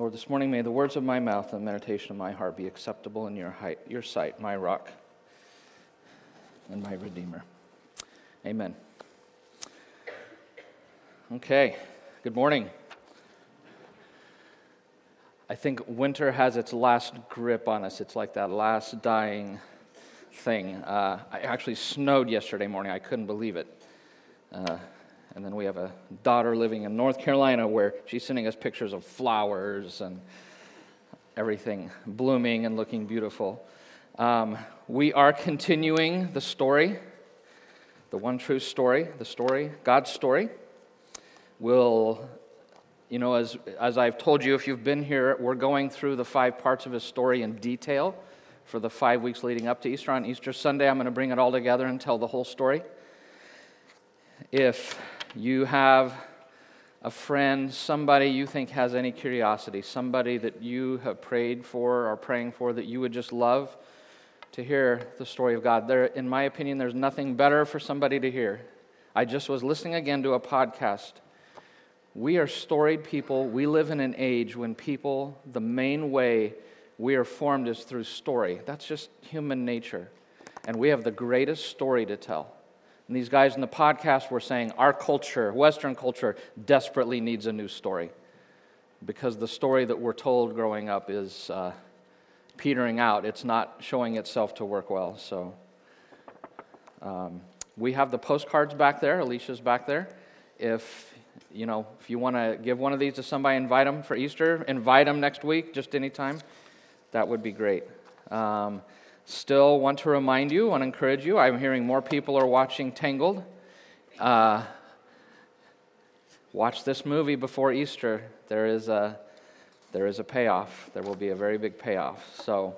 Lord, this morning may the words of my mouth and the meditation of my heart be acceptable in your, height, your sight, my rock and my redeemer. Amen. Okay, good morning. I think winter has its last grip on us. It's like that last dying thing. Uh, I actually snowed yesterday morning. I couldn't believe it. Uh, and then we have a daughter living in North Carolina where she's sending us pictures of flowers and everything blooming and looking beautiful. Um, we are continuing the story, the one true story, the story, God's story. We'll, you know, as, as I've told you, if you've been here, we're going through the five parts of his story in detail for the five weeks leading up to Easter. On Easter Sunday, I'm going to bring it all together and tell the whole story. If you have a friend, somebody you think has any curiosity, somebody that you have prayed for or praying for that you would just love to hear the story of God. There, in my opinion, there's nothing better for somebody to hear. I just was listening again to a podcast. We are storied people. We live in an age when people, the main way we are formed is through story. That's just human nature. And we have the greatest story to tell. And these guys in the podcast were saying our culture, Western culture, desperately needs a new story. Because the story that we're told growing up is uh, petering out, it's not showing itself to work well. So um, we have the postcards back there. Alicia's back there. If you know, if you want to give one of these to somebody, invite them for Easter. Invite them next week, just anytime. That would be great. Um, Still want to remind you, want to encourage you. I'm hearing more people are watching Tangled. Uh, watch this movie before Easter. There is a there is a payoff. There will be a very big payoff. So,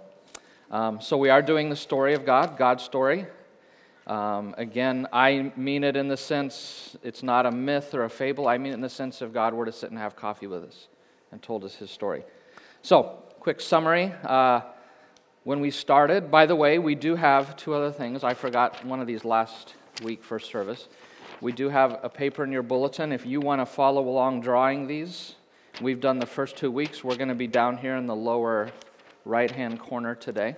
um, so we are doing the story of God, God's story. Um, again, I mean it in the sense it's not a myth or a fable. I mean it in the sense of God were to sit and have coffee with us and told us His story. So, quick summary. Uh, when we started. By the way, we do have two other things. I forgot one of these last week for service. We do have a paper in your bulletin. If you want to follow along drawing these, we've done the first two weeks. We're going to be down here in the lower right hand corner today.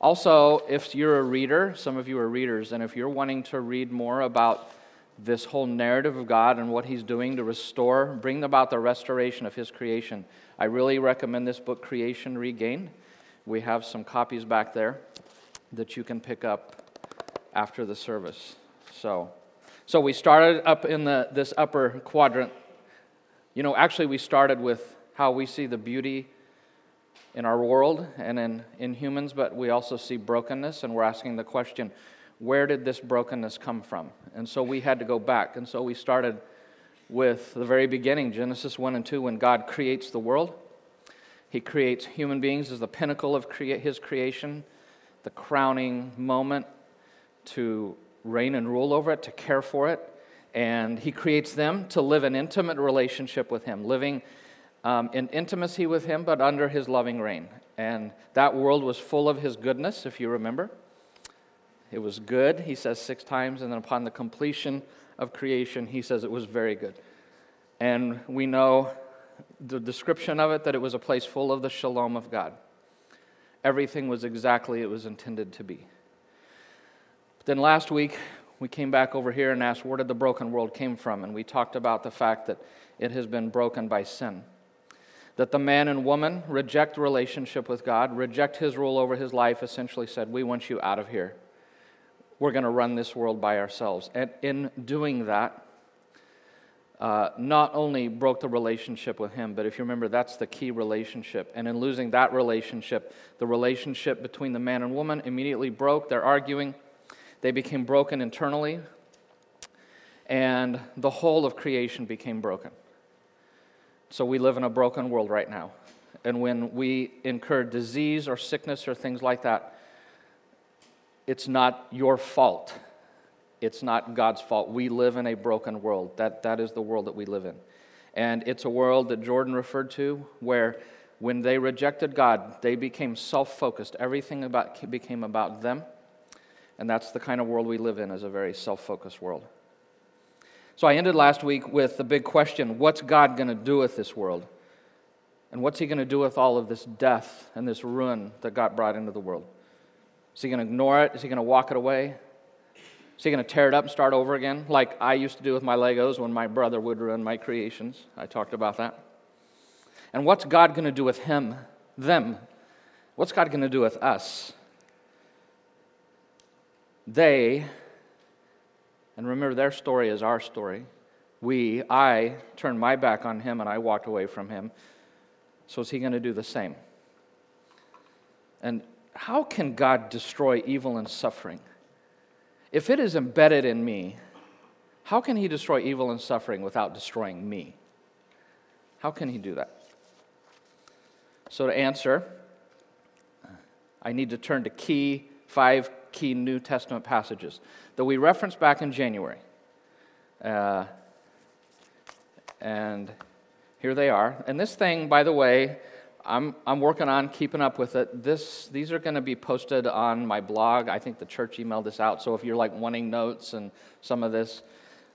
Also, if you're a reader, some of you are readers, and if you're wanting to read more about this whole narrative of God and what He's doing to restore, bring about the restoration of His creation, I really recommend this book, Creation Regained. We have some copies back there that you can pick up after the service. So, so we started up in the, this upper quadrant. You know, actually, we started with how we see the beauty in our world and in, in humans, but we also see brokenness, and we're asking the question where did this brokenness come from? And so we had to go back. And so we started with the very beginning Genesis 1 and 2, when God creates the world. He creates human beings as the pinnacle of crea- his creation, the crowning moment to reign and rule over it, to care for it. And he creates them to live an intimate relationship with him, living um, in intimacy with him, but under his loving reign. And that world was full of his goodness, if you remember. It was good, he says six times, and then upon the completion of creation, he says it was very good. And we know the description of it that it was a place full of the shalom of God. Everything was exactly it was intended to be. But then last week, we came back over here and asked where did the broken world came from and we talked about the fact that it has been broken by sin that the man and woman reject relationship with god reject his rule over his life essentially said we want you out of here we're going to run this world by ourselves and in doing that uh, not only broke the relationship with him, but if you remember, that's the key relationship. And in losing that relationship, the relationship between the man and woman immediately broke. They're arguing. They became broken internally. And the whole of creation became broken. So we live in a broken world right now. And when we incur disease or sickness or things like that, it's not your fault it's not God's fault. We live in a broken world. That, that is the world that we live in. And it's a world that Jordan referred to where when they rejected God, they became self focused. Everything about, became about them. And that's the kind of world we live in, is a very self focused world. So I ended last week with the big question what's God going to do with this world? And what's he going to do with all of this death and this ruin that got brought into the world? Is he going to ignore it? Is he going to walk it away? Is he going to tear it up and start over again, like I used to do with my Legos when my brother would ruin my creations? I talked about that. And what's God going to do with him, them? What's God going to do with us? They, and remember their story is our story. We, I turned my back on him and I walked away from him. So is he going to do the same? And how can God destroy evil and suffering? If it is embedded in me, how can he destroy evil and suffering without destroying me? How can he do that? So, to answer, I need to turn to key five key New Testament passages that we referenced back in January. Uh, and here they are. And this thing, by the way, I'm, I'm working on keeping up with it. This, these are going to be posted on my blog. I think the church emailed this out. So if you're like wanting notes and some of this,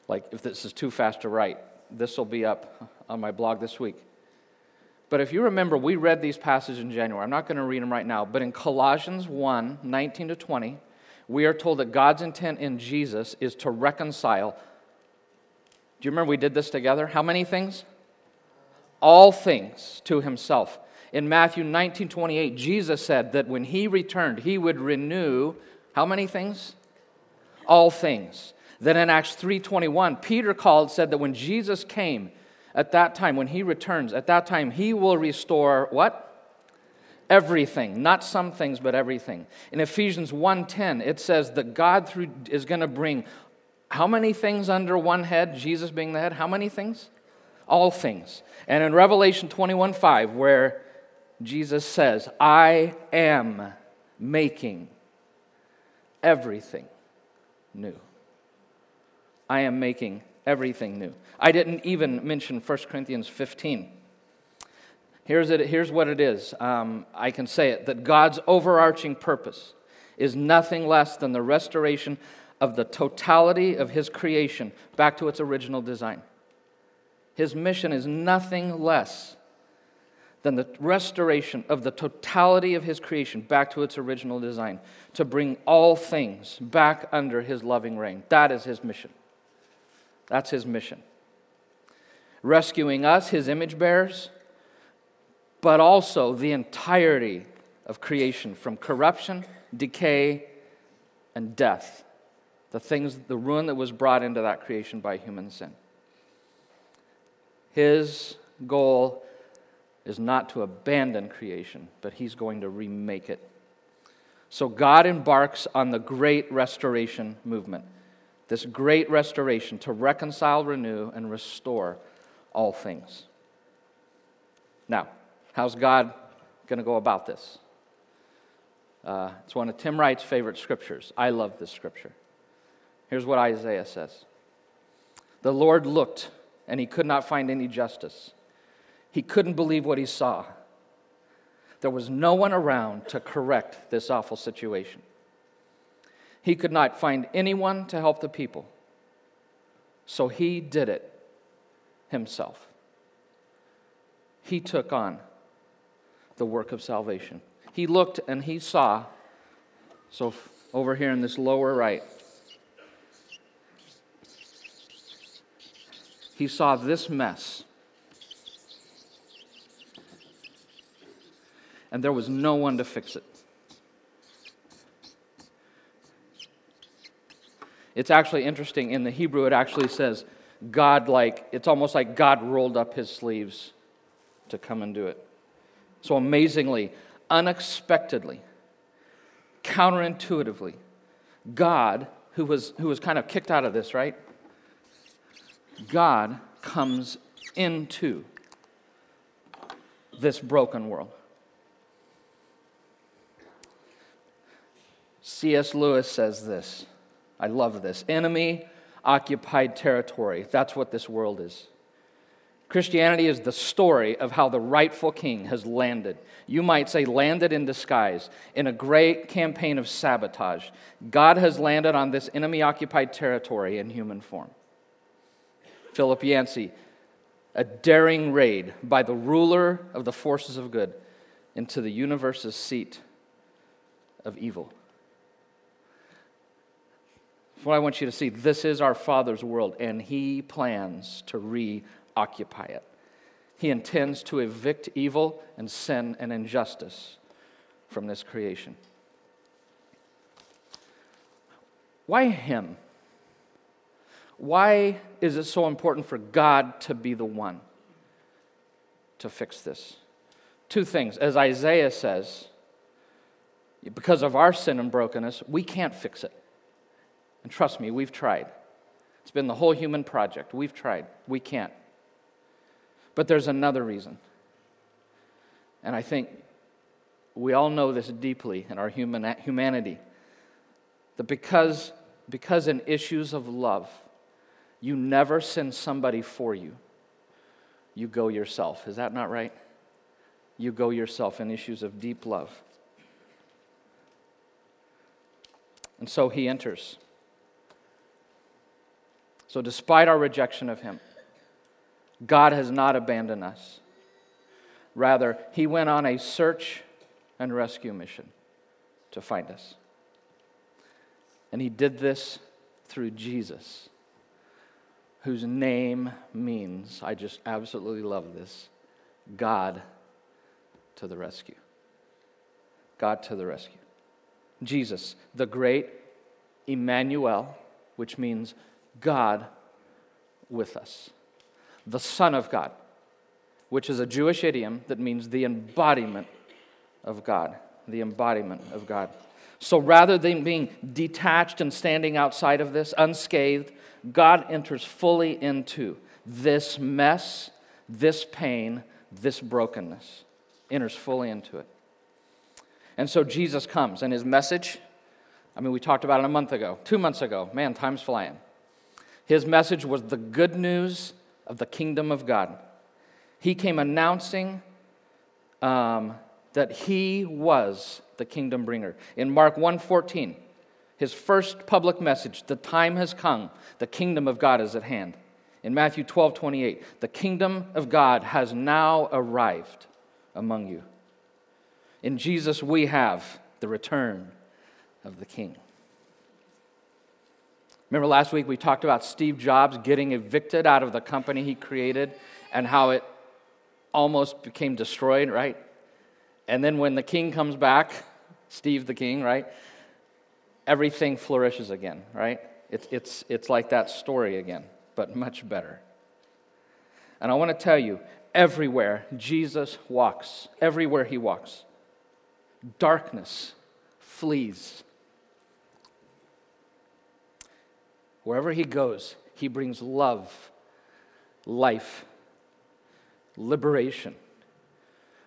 like if this is too fast to write, this will be up on my blog this week. But if you remember, we read these passages in January. I'm not going to read them right now. But in Colossians 1 19 to 20, we are told that God's intent in Jesus is to reconcile. Do you remember we did this together? How many things? All things to himself in Matthew 19 28, Jesus said that when he returned, he would renew how many things? All things. Then in Acts 3:21, Peter called said that when Jesus came at that time when he returns, at that time he will restore what? Everything, not some things but everything. In Ephesians 1:10, it says that God through is going to bring how many things under one head? Jesus being the head, how many things? All things. And in Revelation 21:5 where Jesus says, I am making everything new. I am making everything new. I didn't even mention 1 Corinthians 15. Here's, it, here's what it is um, I can say it that God's overarching purpose is nothing less than the restoration of the totality of His creation back to its original design. His mission is nothing less than the restoration of the totality of his creation back to its original design, to bring all things back under his loving reign. That is his mission. That's his mission. Rescuing us, his image bearers, but also the entirety of creation from corruption, decay, and death. The things, the ruin that was brought into that creation by human sin. His goal is not to abandon creation, but he's going to remake it. So God embarks on the great restoration movement, this great restoration to reconcile, renew, and restore all things. Now, how's God going to go about this? Uh, it's one of Tim Wright's favorite scriptures. I love this scripture. Here's what Isaiah says The Lord looked, and he could not find any justice he couldn't believe what he saw. There was no one around to correct this awful situation. He could not find anyone to help the people. So he did it himself. He took on the work of salvation. He looked and he saw, so over here in this lower right, he saw this mess and there was no one to fix it. It's actually interesting. In the Hebrew, it actually says God, like, it's almost like God rolled up his sleeves to come and do it. So amazingly, unexpectedly, counterintuitively, God, who was, who was kind of kicked out of this, right? God comes into this broken world. C.S. Lewis says this. I love this. Enemy occupied territory. That's what this world is. Christianity is the story of how the rightful king has landed. You might say, landed in disguise in a great campaign of sabotage. God has landed on this enemy occupied territory in human form. Philip Yancey a daring raid by the ruler of the forces of good into the universe's seat of evil. What I want you to see. This is our Father's world, and He plans to reoccupy it. He intends to evict evil and sin and injustice from this creation. Why Him? Why is it so important for God to be the one to fix this? Two things. As Isaiah says, because of our sin and brokenness, we can't fix it. And trust me, we've tried. It's been the whole human project. We've tried. We can't. But there's another reason. And I think we all know this deeply in our human, humanity that because, because in issues of love, you never send somebody for you, you go yourself. Is that not right? You go yourself in issues of deep love. And so he enters. So, despite our rejection of him, God has not abandoned us. Rather, he went on a search and rescue mission to find us. And he did this through Jesus, whose name means, I just absolutely love this God to the rescue. God to the rescue. Jesus, the great Emmanuel, which means God with us the Son of God, which is a Jewish idiom that means the embodiment of God. The embodiment of God. So rather than being detached and standing outside of this unscathed, God enters fully into this mess, this pain, this brokenness, enters fully into it. And so Jesus comes, and his message I mean, we talked about it a month ago, two months ago. Man, time's flying. His message was the good news of the kingdom of God. He came announcing um, that he was the kingdom bringer. In Mark 1:14, his first public message, the time has come, the kingdom of God is at hand. In Matthew 12:28, the kingdom of God has now arrived among you. In Jesus we have the return of the king. Remember last week we talked about Steve Jobs getting evicted out of the company he created and how it almost became destroyed, right? And then when the king comes back, Steve the king, right? Everything flourishes again, right? It's, it's, it's like that story again, but much better. And I want to tell you everywhere Jesus walks, everywhere he walks, darkness flees. Wherever he goes, he brings love, life, liberation,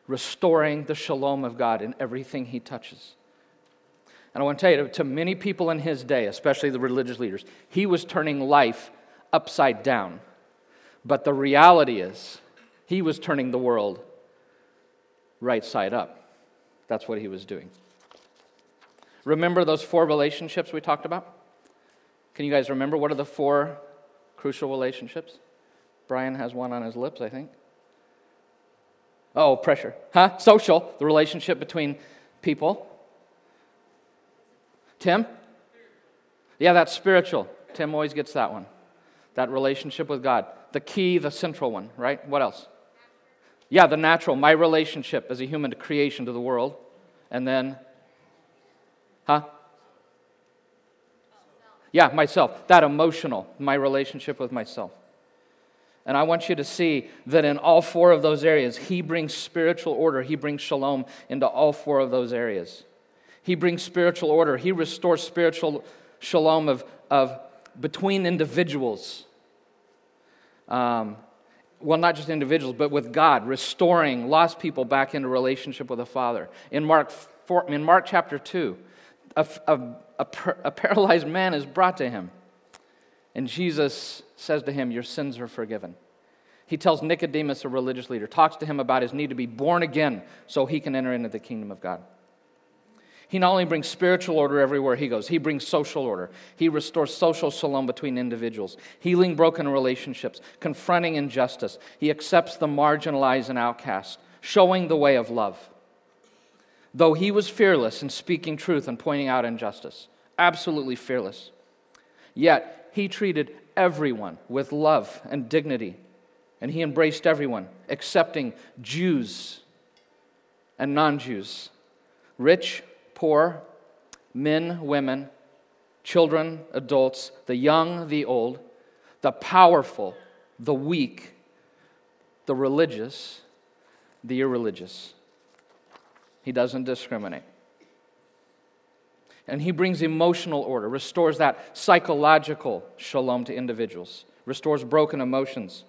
restoring the shalom of God in everything he touches. And I want to tell you, to many people in his day, especially the religious leaders, he was turning life upside down. But the reality is, he was turning the world right side up. That's what he was doing. Remember those four relationships we talked about? Can you guys remember what are the four crucial relationships? Brian has one on his lips, I think. Oh, pressure. Huh? Social, the relationship between people. Tim? Yeah, that's spiritual. Tim always gets that one. That relationship with God. The key, the central one, right? What else? Yeah, the natural, my relationship as a human to creation, to the world. And then, huh? Yeah, myself. That emotional, my relationship with myself. And I want you to see that in all four of those areas, He brings spiritual order. He brings shalom into all four of those areas. He brings spiritual order. He restores spiritual shalom of, of between individuals. Um, well, not just individuals, but with God, restoring lost people back into relationship with the Father. In Mark, 4, in Mark chapter 2, a, a, a, a paralyzed man is brought to him. And Jesus says to him, Your sins are forgiven. He tells Nicodemus, a religious leader, talks to him about his need to be born again so he can enter into the kingdom of God. He not only brings spiritual order everywhere he goes, he brings social order. He restores social shalom between individuals, healing broken relationships, confronting injustice. He accepts the marginalized and outcast, showing the way of love. Though he was fearless in speaking truth and pointing out injustice, absolutely fearless, yet he treated everyone with love and dignity, and he embraced everyone, accepting Jews and non Jews, rich poor, men, women, children, adults, the young, the old, the powerful, the weak, the religious, the irreligious. He doesn't discriminate. And he brings emotional order, restores that psychological shalom to individuals, restores broken emotions.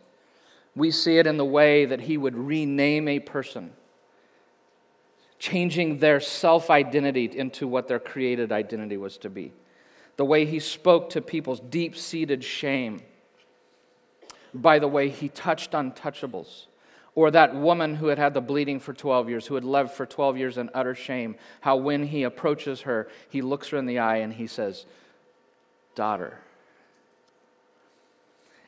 We see it in the way that he would rename a person changing their self identity into what their created identity was to be. The way he spoke to people's deep seated shame. By the way, he touched untouchables. Or that woman who had had the bleeding for 12 years, who had lived for 12 years in utter shame, how when he approaches her, he looks her in the eye and he says, Daughter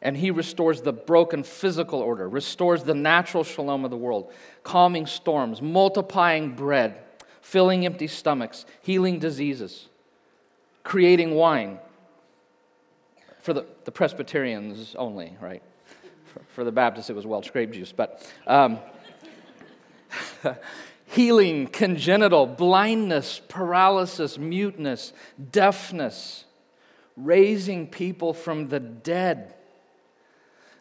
and he restores the broken physical order, restores the natural shalom of the world, calming storms, multiplying bread, filling empty stomachs, healing diseases, creating wine. For the, the Presbyterians only, right? For, the Baptists, it was Welch grape juice. But um, healing congenital blindness, paralysis, muteness, deafness, raising people from the dead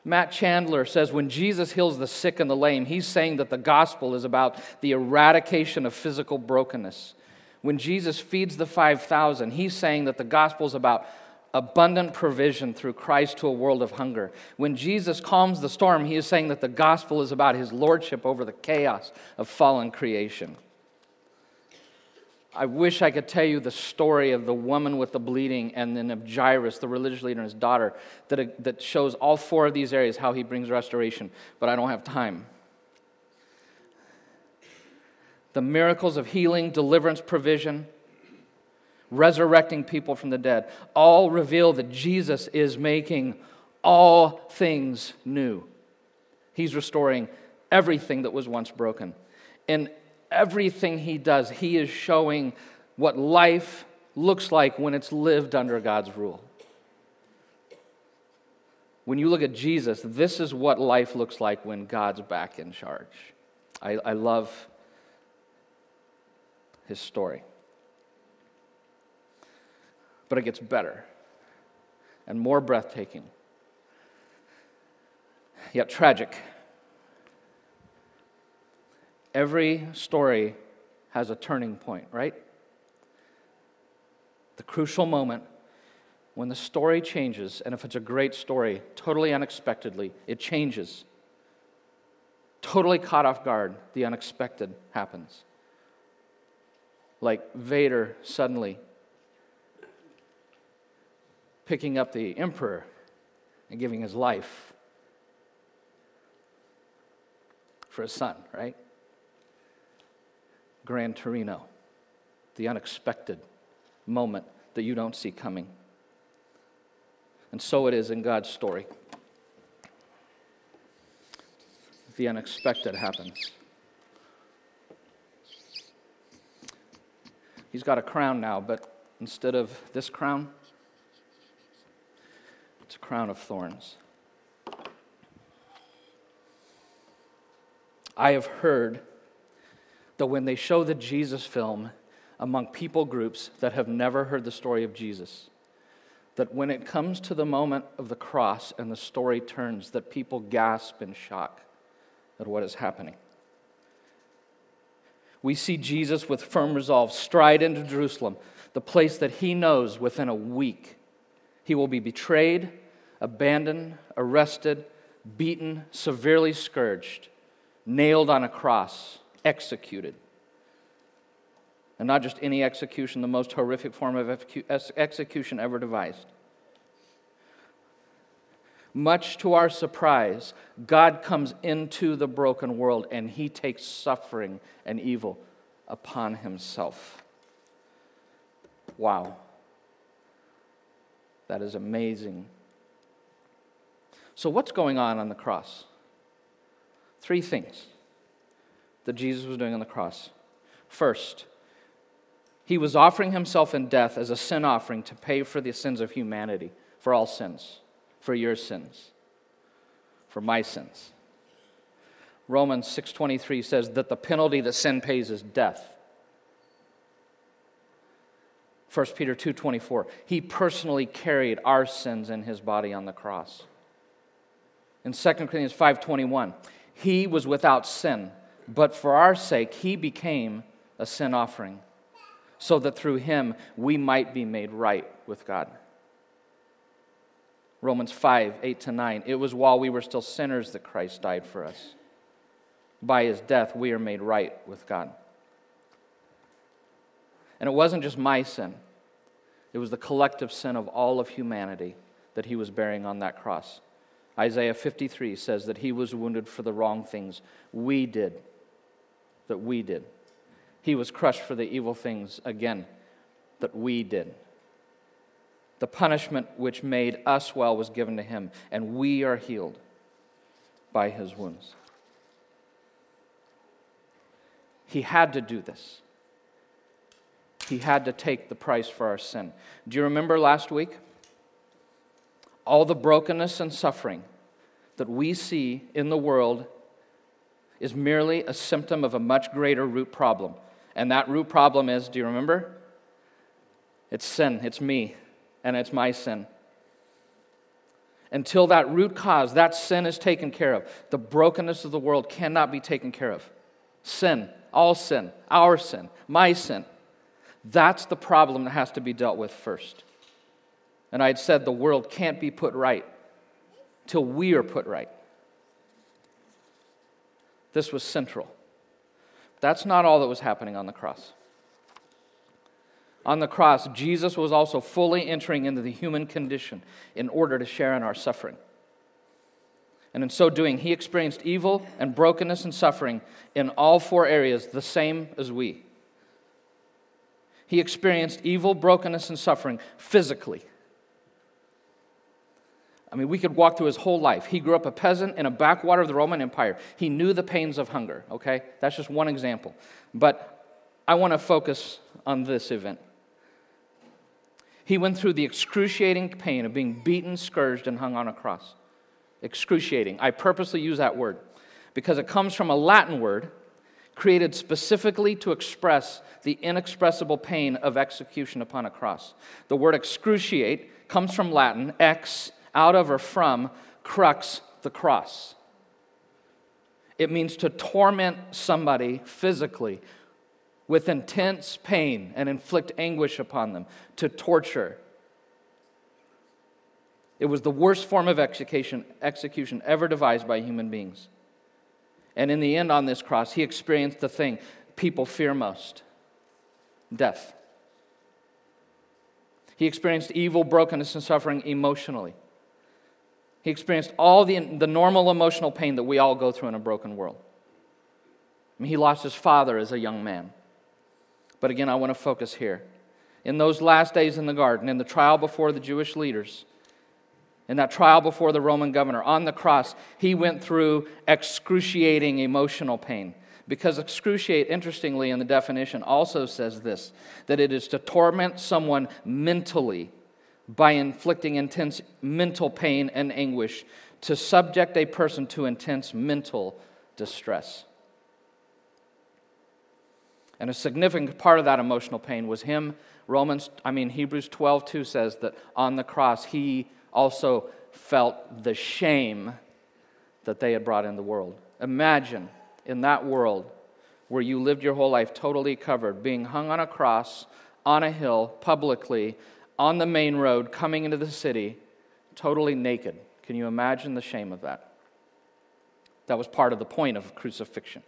Matt Chandler says when Jesus heals the sick and the lame, he's saying that the gospel is about the eradication of physical brokenness. When Jesus feeds the 5,000, he's saying that the gospel is about abundant provision through Christ to a world of hunger. When Jesus calms the storm, he is saying that the gospel is about his lordship over the chaos of fallen creation. I wish I could tell you the story of the woman with the bleeding and then of Jairus, the religious leader, and his daughter, that, uh, that shows all four of these areas how he brings restoration, but I don't have time. The miracles of healing, deliverance, provision, resurrecting people from the dead, all reveal that Jesus is making all things new. He's restoring everything that was once broken. In everything he does, he is showing what life looks like when it's lived under God's rule. When you look at Jesus, this is what life looks like when God's back in charge. I, I love his story. But it gets better and more breathtaking, yet tragic. Every story has a turning point, right? The crucial moment when the story changes, and if it's a great story, totally unexpectedly, it changes. Totally caught off guard, the unexpected happens. Like Vader suddenly picking up the emperor and giving his life for his son, right? Gran Torino, the unexpected moment that you don't see coming. And so it is in God's story. The unexpected happens. He's got a crown now, but instead of this crown, it's a crown of thorns. I have heard that when they show the Jesus film among people groups that have never heard the story of Jesus, that when it comes to the moment of the cross and the story turns, that people gasp in shock at what is happening. We see Jesus with firm resolve stride into Jerusalem, the place that he knows within a week he will be betrayed, abandoned, arrested, beaten, severely scourged, nailed on a cross, executed. And not just any execution, the most horrific form of execution ever devised. Much to our surprise, God comes into the broken world and he takes suffering and evil upon himself. Wow. That is amazing. So, what's going on on the cross? Three things that Jesus was doing on the cross. First, he was offering himself in death as a sin offering to pay for the sins of humanity, for all sins, for your sins, for my sins. Romans 6:23 says that the penalty that sin pays is death. 1 Peter 2:24 He personally carried our sins in his body on the cross. In 2 Corinthians 5:21 He was without sin, but for our sake he became a sin offering so that through him we might be made right with God. Romans 5 8 to 9. It was while we were still sinners that Christ died for us. By his death, we are made right with God. And it wasn't just my sin, it was the collective sin of all of humanity that he was bearing on that cross. Isaiah 53 says that he was wounded for the wrong things we did, that we did. He was crushed for the evil things, again, that we did. The punishment which made us well was given to him, and we are healed by his wounds. He had to do this. He had to take the price for our sin. Do you remember last week? All the brokenness and suffering that we see in the world is merely a symptom of a much greater root problem and that root problem is do you remember? It's sin, it's me, and it's my sin. Until that root cause, that sin is taken care of, the brokenness of the world cannot be taken care of. Sin, all sin, our sin, my sin. That's the problem that has to be dealt with first. And I had said the world can't be put right till we are put right. This was central. That's not all that was happening on the cross. On the cross, Jesus was also fully entering into the human condition in order to share in our suffering. And in so doing, he experienced evil and brokenness and suffering in all four areas, the same as we. He experienced evil, brokenness, and suffering physically. I mean, we could walk through his whole life. He grew up a peasant in a backwater of the Roman Empire. He knew the pains of hunger, okay? That's just one example. But I want to focus on this event. He went through the excruciating pain of being beaten, scourged, and hung on a cross. Excruciating. I purposely use that word because it comes from a Latin word created specifically to express the inexpressible pain of execution upon a cross. The word excruciate comes from Latin, ex out of or from crux, the cross. It means to torment somebody physically with intense pain and inflict anguish upon them, to torture. It was the worst form of execution, execution ever devised by human beings. And in the end, on this cross, he experienced the thing people fear most death. He experienced evil, brokenness, and suffering emotionally. He experienced all the, the normal emotional pain that we all go through in a broken world. I mean, he lost his father as a young man. But again, I want to focus here. In those last days in the garden, in the trial before the Jewish leaders, in that trial before the Roman governor, on the cross, he went through excruciating emotional pain. Because excruciate, interestingly, in the definition, also says this that it is to torment someone mentally by inflicting intense mental pain and anguish to subject a person to intense mental distress. And a significant part of that emotional pain was him. Romans, I mean, Hebrews 12, 2 says that on the cross he also felt the shame that they had brought in the world. Imagine in that world where you lived your whole life totally covered, being hung on a cross on a hill publicly on the main road coming into the city, totally naked. Can you imagine the shame of that? That was part of the point of crucifixion.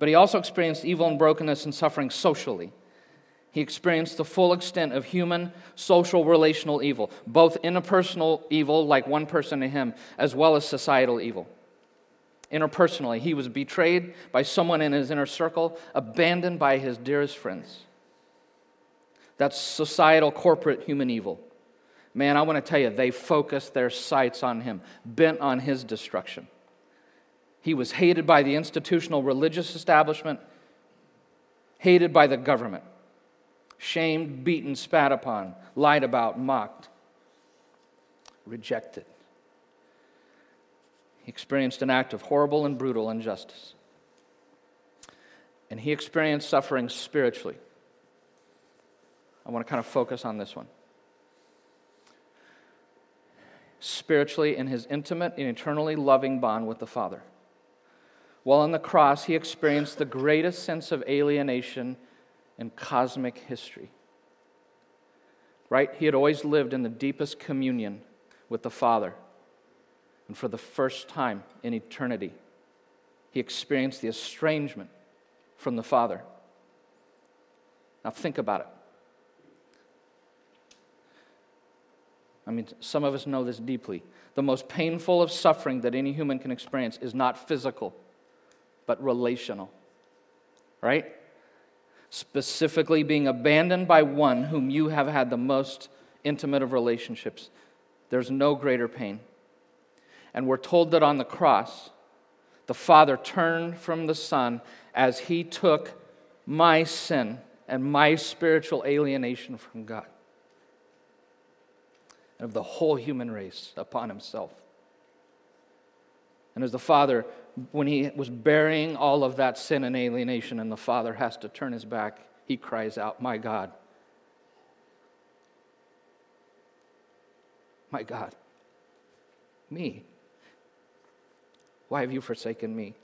But he also experienced evil and brokenness and suffering socially. He experienced the full extent of human, social, relational evil, both interpersonal evil, like one person to him, as well as societal evil. Interpersonally, he was betrayed by someone in his inner circle, abandoned by his dearest friends. That's societal, corporate, human evil. Man, I want to tell you, they focused their sights on him, bent on his destruction. He was hated by the institutional religious establishment, hated by the government, shamed, beaten, spat upon, lied about, mocked, rejected. He experienced an act of horrible and brutal injustice. And he experienced suffering spiritually. I want to kind of focus on this one. Spiritually, in his intimate and eternally loving bond with the Father. While on the cross, he experienced the greatest sense of alienation in cosmic history. Right? He had always lived in the deepest communion with the Father. And for the first time in eternity, he experienced the estrangement from the Father. Now, think about it. I mean, some of us know this deeply. The most painful of suffering that any human can experience is not physical, but relational. Right? Specifically, being abandoned by one whom you have had the most intimate of relationships. There's no greater pain. And we're told that on the cross, the Father turned from the Son as he took my sin and my spiritual alienation from God and of the whole human race upon himself. And as the Father, when he was burying all of that sin and alienation, and the Father has to turn his back, he cries out, My God, my God, me. Why have you forsaken me?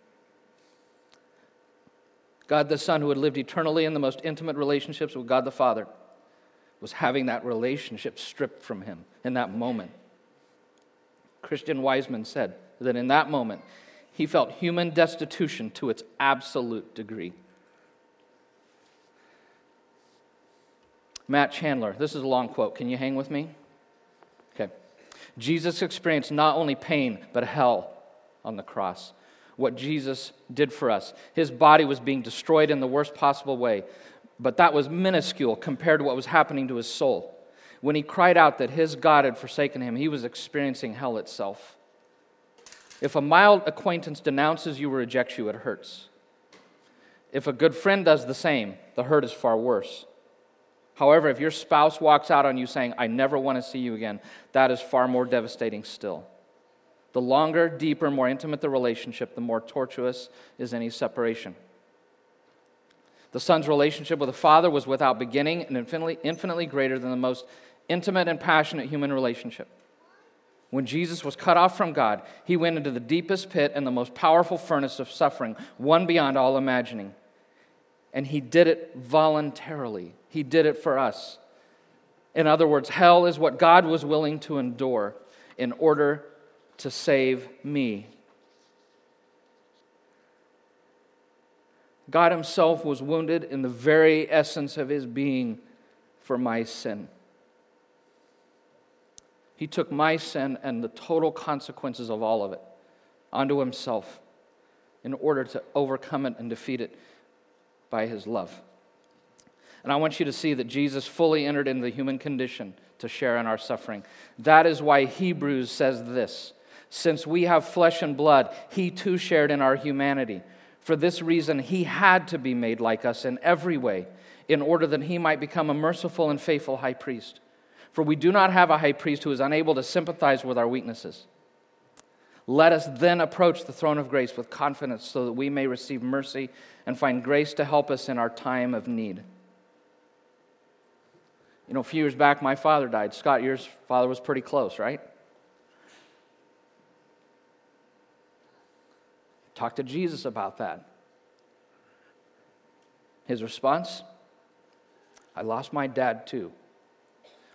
God the Son, who had lived eternally in the most intimate relationships with God the Father, was having that relationship stripped from him in that moment. Christian Wiseman said that in that moment, he felt human destitution to its absolute degree. Matt Chandler, this is a long quote. Can you hang with me? Okay. Jesus experienced not only pain, but hell on the cross. What Jesus did for us. His body was being destroyed in the worst possible way but that was minuscule compared to what was happening to his soul. When he cried out that his God had forsaken him, he was experiencing hell itself. If a mild acquaintance denounces you or rejects you, it hurts. If a good friend does the same, the hurt is far worse. However, if your spouse walks out on you saying, I never want to see you again, that is far more devastating still. The longer, deeper, more intimate the relationship, the more tortuous is any separation. The Son's relationship with the Father was without beginning and infinitely, infinitely greater than the most intimate and passionate human relationship. When Jesus was cut off from God, he went into the deepest pit and the most powerful furnace of suffering, one beyond all imagining. And he did it voluntarily, he did it for us. In other words, hell is what God was willing to endure in order to save me God Himself was wounded in the very essence of His being for my sin. He took my sin and the total consequences of all of it onto Himself in order to overcome it and defeat it by His love. And I want you to see that Jesus fully entered into the human condition to share in our suffering. That is why Hebrews says this Since we have flesh and blood, He too shared in our humanity for this reason, he had to be made like us in every way, in order that he might become a merciful and faithful high priest. For we do not have a high priest who is unable to sympathize with our weaknesses. Let us then approach the throne of grace with confidence so that we may receive mercy and find grace to help us in our time of need. You know, a few years back, my father died. Scott, your father was pretty close, right? Talk to Jesus about that. His response I lost my dad too.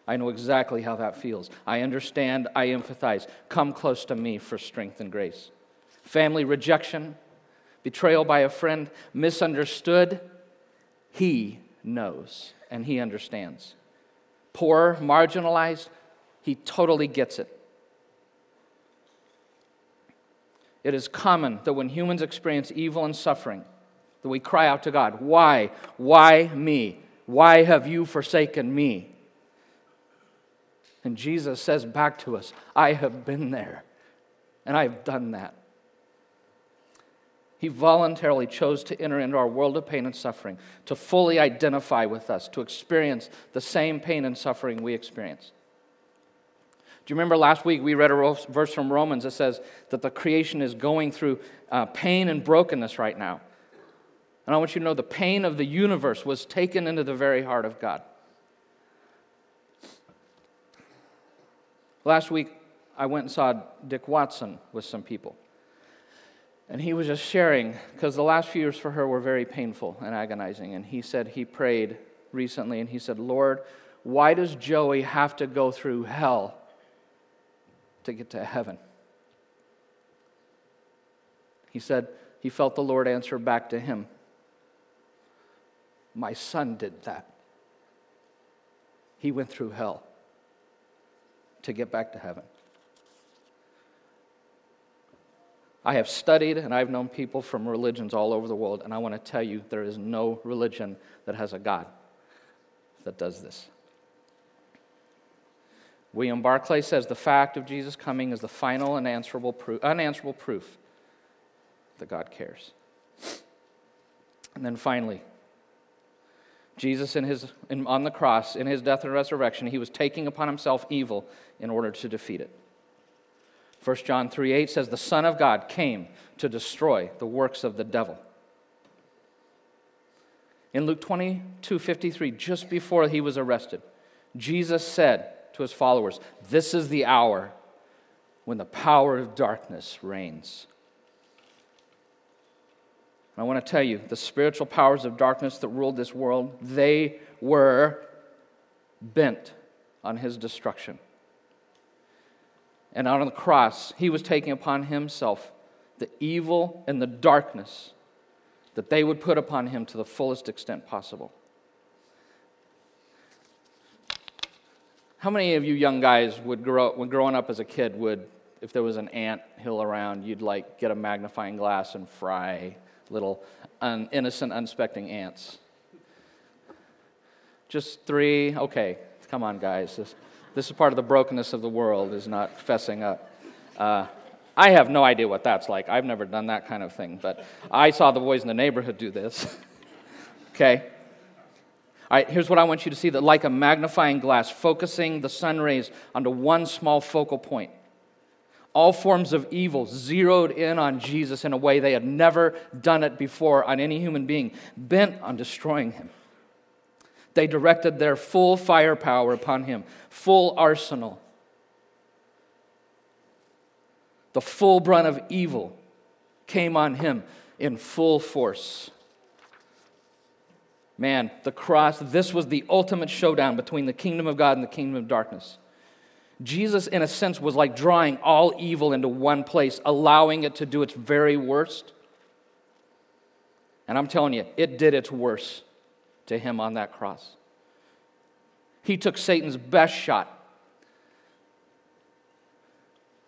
I know exactly how that feels. I understand, I empathize. Come close to me for strength and grace. Family rejection, betrayal by a friend, misunderstood. He knows and he understands. Poor, marginalized, he totally gets it. It is common that when humans experience evil and suffering, that we cry out to God, Why? Why me? Why have you forsaken me? And Jesus says back to us, I have been there, and I have done that. He voluntarily chose to enter into our world of pain and suffering, to fully identify with us, to experience the same pain and suffering we experience. Do you remember last week we read a verse from Romans that says that the creation is going through uh, pain and brokenness right now? And I want you to know the pain of the universe was taken into the very heart of God. Last week, I went and saw Dick Watson with some people. And he was just sharing, because the last few years for her were very painful and agonizing. And he said he prayed recently and he said, Lord, why does Joey have to go through hell to get to heaven? He said he felt the Lord answer back to him My son did that. He went through hell to get back to heaven. I have studied and I've known people from religions all over the world, and I want to tell you there is no religion that has a God that does this. William Barclay says the fact of Jesus coming is the final and unanswerable proof, unanswerable proof that God cares. And then finally, Jesus in his, in, on the cross, in his death and resurrection, he was taking upon himself evil in order to defeat it. 1 John 3 8 says, The Son of God came to destroy the works of the devil. In Luke 22 53, just before he was arrested, Jesus said to his followers, This is the hour when the power of darkness reigns. I want to tell you, the spiritual powers of darkness that ruled this world, they were bent on his destruction. And on the cross, he was taking upon himself the evil and the darkness that they would put upon him to the fullest extent possible. How many of you young guys would grow up, when growing up as a kid would, if there was an ant hill around, you'd like get a magnifying glass and fry little un, innocent, unsuspecting ants? Just three? Okay, come on, guys. This, this is part of the brokenness of the world, is not fessing up. Uh, I have no idea what that's like. I've never done that kind of thing, but I saw the boys in the neighborhood do this. okay? Right, here's what I want you to see that like a magnifying glass, focusing the sun rays onto one small focal point. All forms of evil zeroed in on Jesus in a way they had never done it before on any human being, bent on destroying him. They directed their full firepower upon him, full arsenal. The full brunt of evil came on him in full force. Man, the cross, this was the ultimate showdown between the kingdom of God and the kingdom of darkness. Jesus, in a sense, was like drawing all evil into one place, allowing it to do its very worst. And I'm telling you, it did its worst to him on that cross. He took Satan's best shot.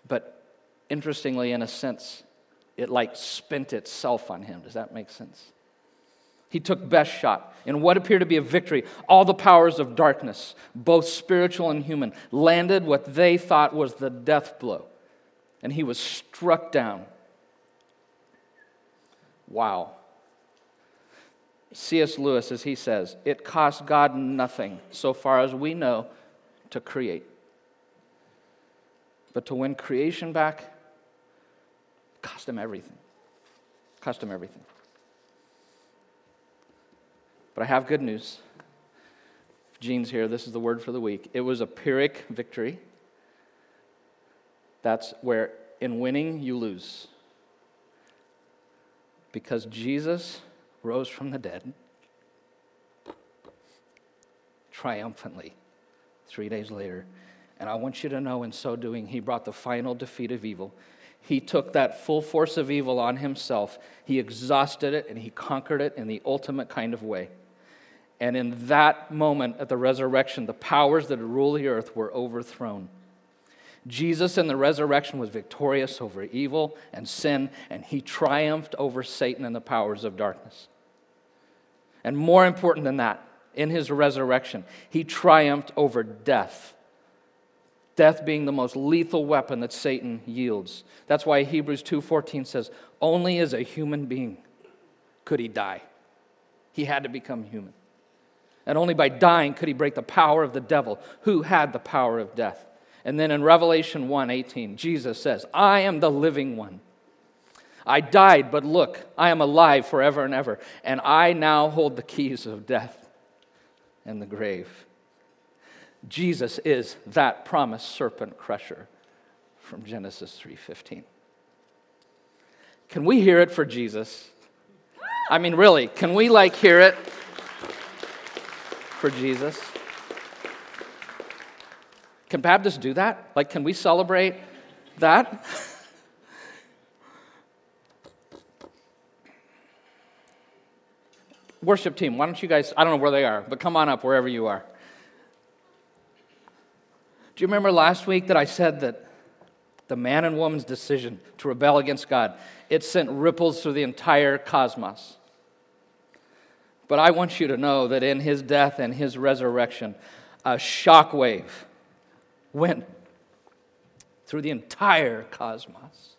But interestingly, in a sense, it like spent itself on him. Does that make sense? He took best shot in what appeared to be a victory. All the powers of darkness, both spiritual and human, landed what they thought was the death blow. And he was struck down. Wow. C.S. Lewis, as he says, it cost God nothing, so far as we know, to create. But to win creation back, cost him everything. Cost him everything. But I have good news. Gene's here. This is the word for the week. It was a Pyrrhic victory. That's where in winning you lose. Because Jesus rose from the dead triumphantly three days later. And I want you to know, in so doing, he brought the final defeat of evil. He took that full force of evil on himself, he exhausted it, and he conquered it in the ultimate kind of way. And in that moment at the resurrection, the powers that rule the earth were overthrown. Jesus in the resurrection was victorious over evil and sin, and he triumphed over Satan and the powers of darkness. And more important than that, in his resurrection. He triumphed over death. Death being the most lethal weapon that Satan yields. That's why Hebrews 2:14 says, "Only as a human being could he die. He had to become human. And only by dying could he break the power of the devil, who had the power of death." And then in Revelation 1:18, Jesus says, "I am the living one. I died, but look, I am alive forever and ever, and I now hold the keys of death and the grave." Jesus is that promised serpent crusher from Genesis 3:15. Can we hear it for Jesus? I mean really, can we like hear it for Jesus? Can Baptists do that? Like can we celebrate that? Worship team, why don't you guys, I don't know where they are, but come on up wherever you are. Do you remember last week that I said that the man and woman's decision to rebel against God, it sent ripples through the entire cosmos. But I want you to know that in his death and his resurrection, a shockwave went through the entire cosmos.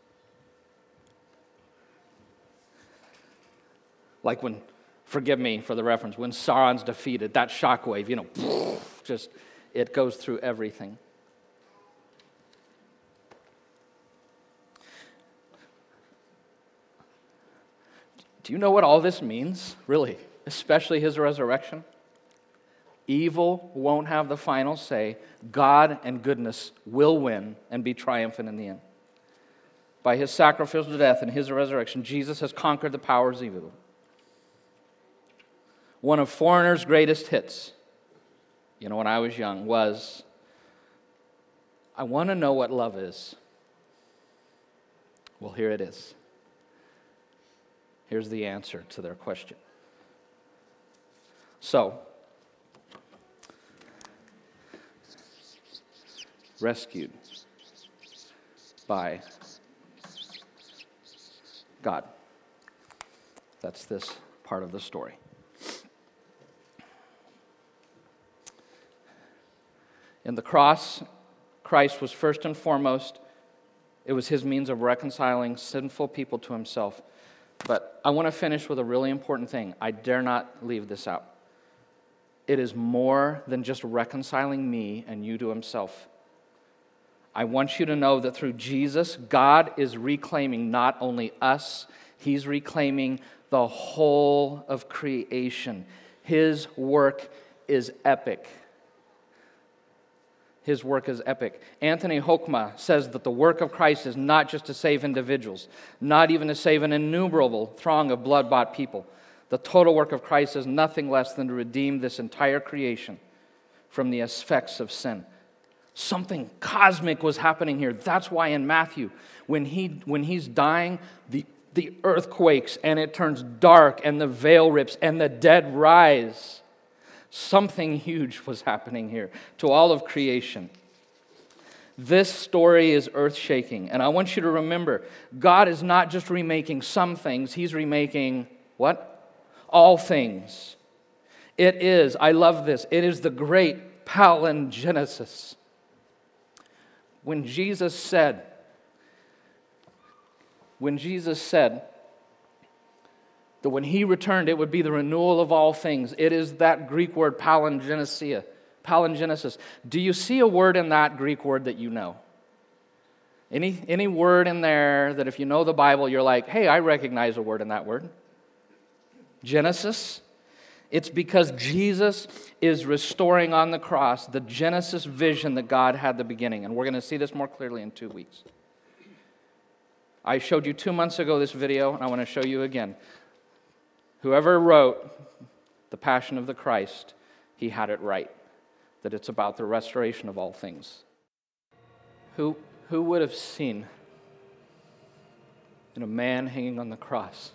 Like when, forgive me for the reference, when Sauron's defeated, that shockwave, you know, just it goes through everything. Do you know what all this means, really? Especially his resurrection? Evil won't have the final say. God and goodness will win and be triumphant in the end. By his sacrificial death and his resurrection, Jesus has conquered the powers of evil. One of Foreigner's greatest hits, you know, when I was young, was I want to know what love is. Well, here it is. Here's the answer to their question. So, rescued by God. That's this part of the story. In the cross, Christ was first and foremost, it was his means of reconciling sinful people to himself. But I want to finish with a really important thing. I dare not leave this out. It is more than just reconciling me and you to himself. I want you to know that through Jesus, God is reclaiming not only us, He's reclaiming the whole of creation. His work is epic his work is epic. Anthony Hoekema says that the work of Christ is not just to save individuals, not even to save an innumerable throng of blood bought people. The total work of Christ is nothing less than to redeem this entire creation from the effects of sin. Something cosmic was happening here. That's why in Matthew, when, he, when he's dying, the, the earth quakes and it turns dark and the veil rips and the dead rise. Something huge was happening here to all of creation. This story is earth shaking. And I want you to remember God is not just remaking some things, He's remaking what? All things. It is, I love this, it is the great palingenesis. When Jesus said, when Jesus said, that when he returned, it would be the renewal of all things. It is that Greek word palingenesia, palingenesis. Do you see a word in that Greek word that you know? Any, any word in there that if you know the Bible, you're like, hey, I recognize a word in that word? Genesis? It's because Jesus is restoring on the cross the Genesis vision that God had the beginning. And we're going to see this more clearly in two weeks. I showed you two months ago this video, and I want to show you again. Whoever wrote The Passion of the Christ, he had it right that it's about the restoration of all things. Who, who would have seen in a man hanging on the cross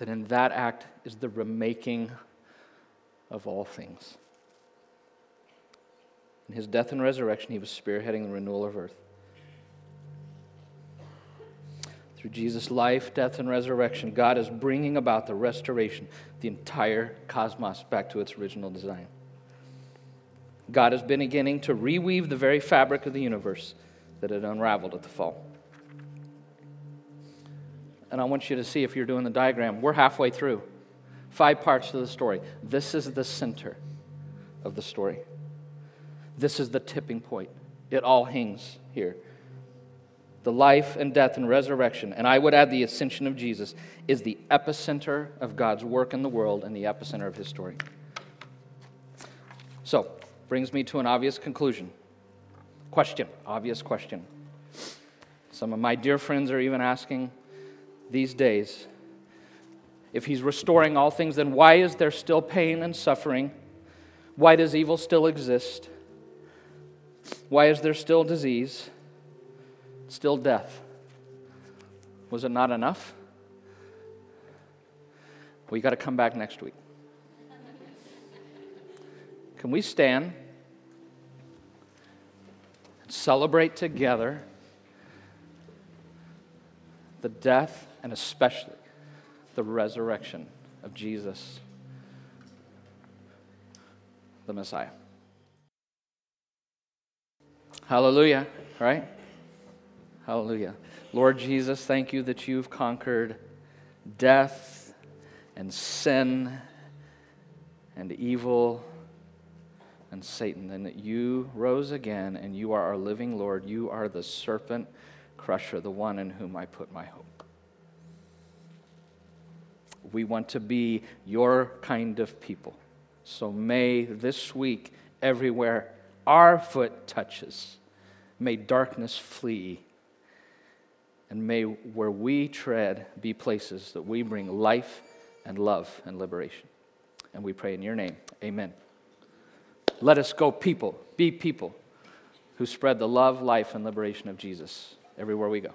that in that act is the remaking of all things? In his death and resurrection, he was spearheading the renewal of earth. Through Jesus' life, death, and resurrection, God is bringing about the restoration, the entire cosmos back to its original design. God has been beginning to reweave the very fabric of the universe that had unraveled at the fall. And I want you to see if you're doing the diagram, we're halfway through. Five parts to the story. This is the center of the story. This is the tipping point. It all hangs here the life and death and resurrection, and I would add the ascension of Jesus, is the epicenter of God's work in the world and the epicenter of his story. So, brings me to an obvious conclusion. Question, obvious question. Some of my dear friends are even asking these days if he's restoring all things, then why is there still pain and suffering? Why does evil still exist? Why is there still disease? still death. Was it not enough? We got to come back next week. Can we stand and celebrate together the death and especially the resurrection of Jesus, the Messiah? Hallelujah, right? Hallelujah. Lord Jesus, thank you that you've conquered death and sin and evil and Satan, and that you rose again and you are our living Lord. You are the serpent crusher, the one in whom I put my hope. We want to be your kind of people. So may this week, everywhere our foot touches, may darkness flee and may where we tread be places that we bring life and love and liberation. And we pray in your name. Amen. Let us go, people, be people who spread the love, life, and liberation of Jesus everywhere we go.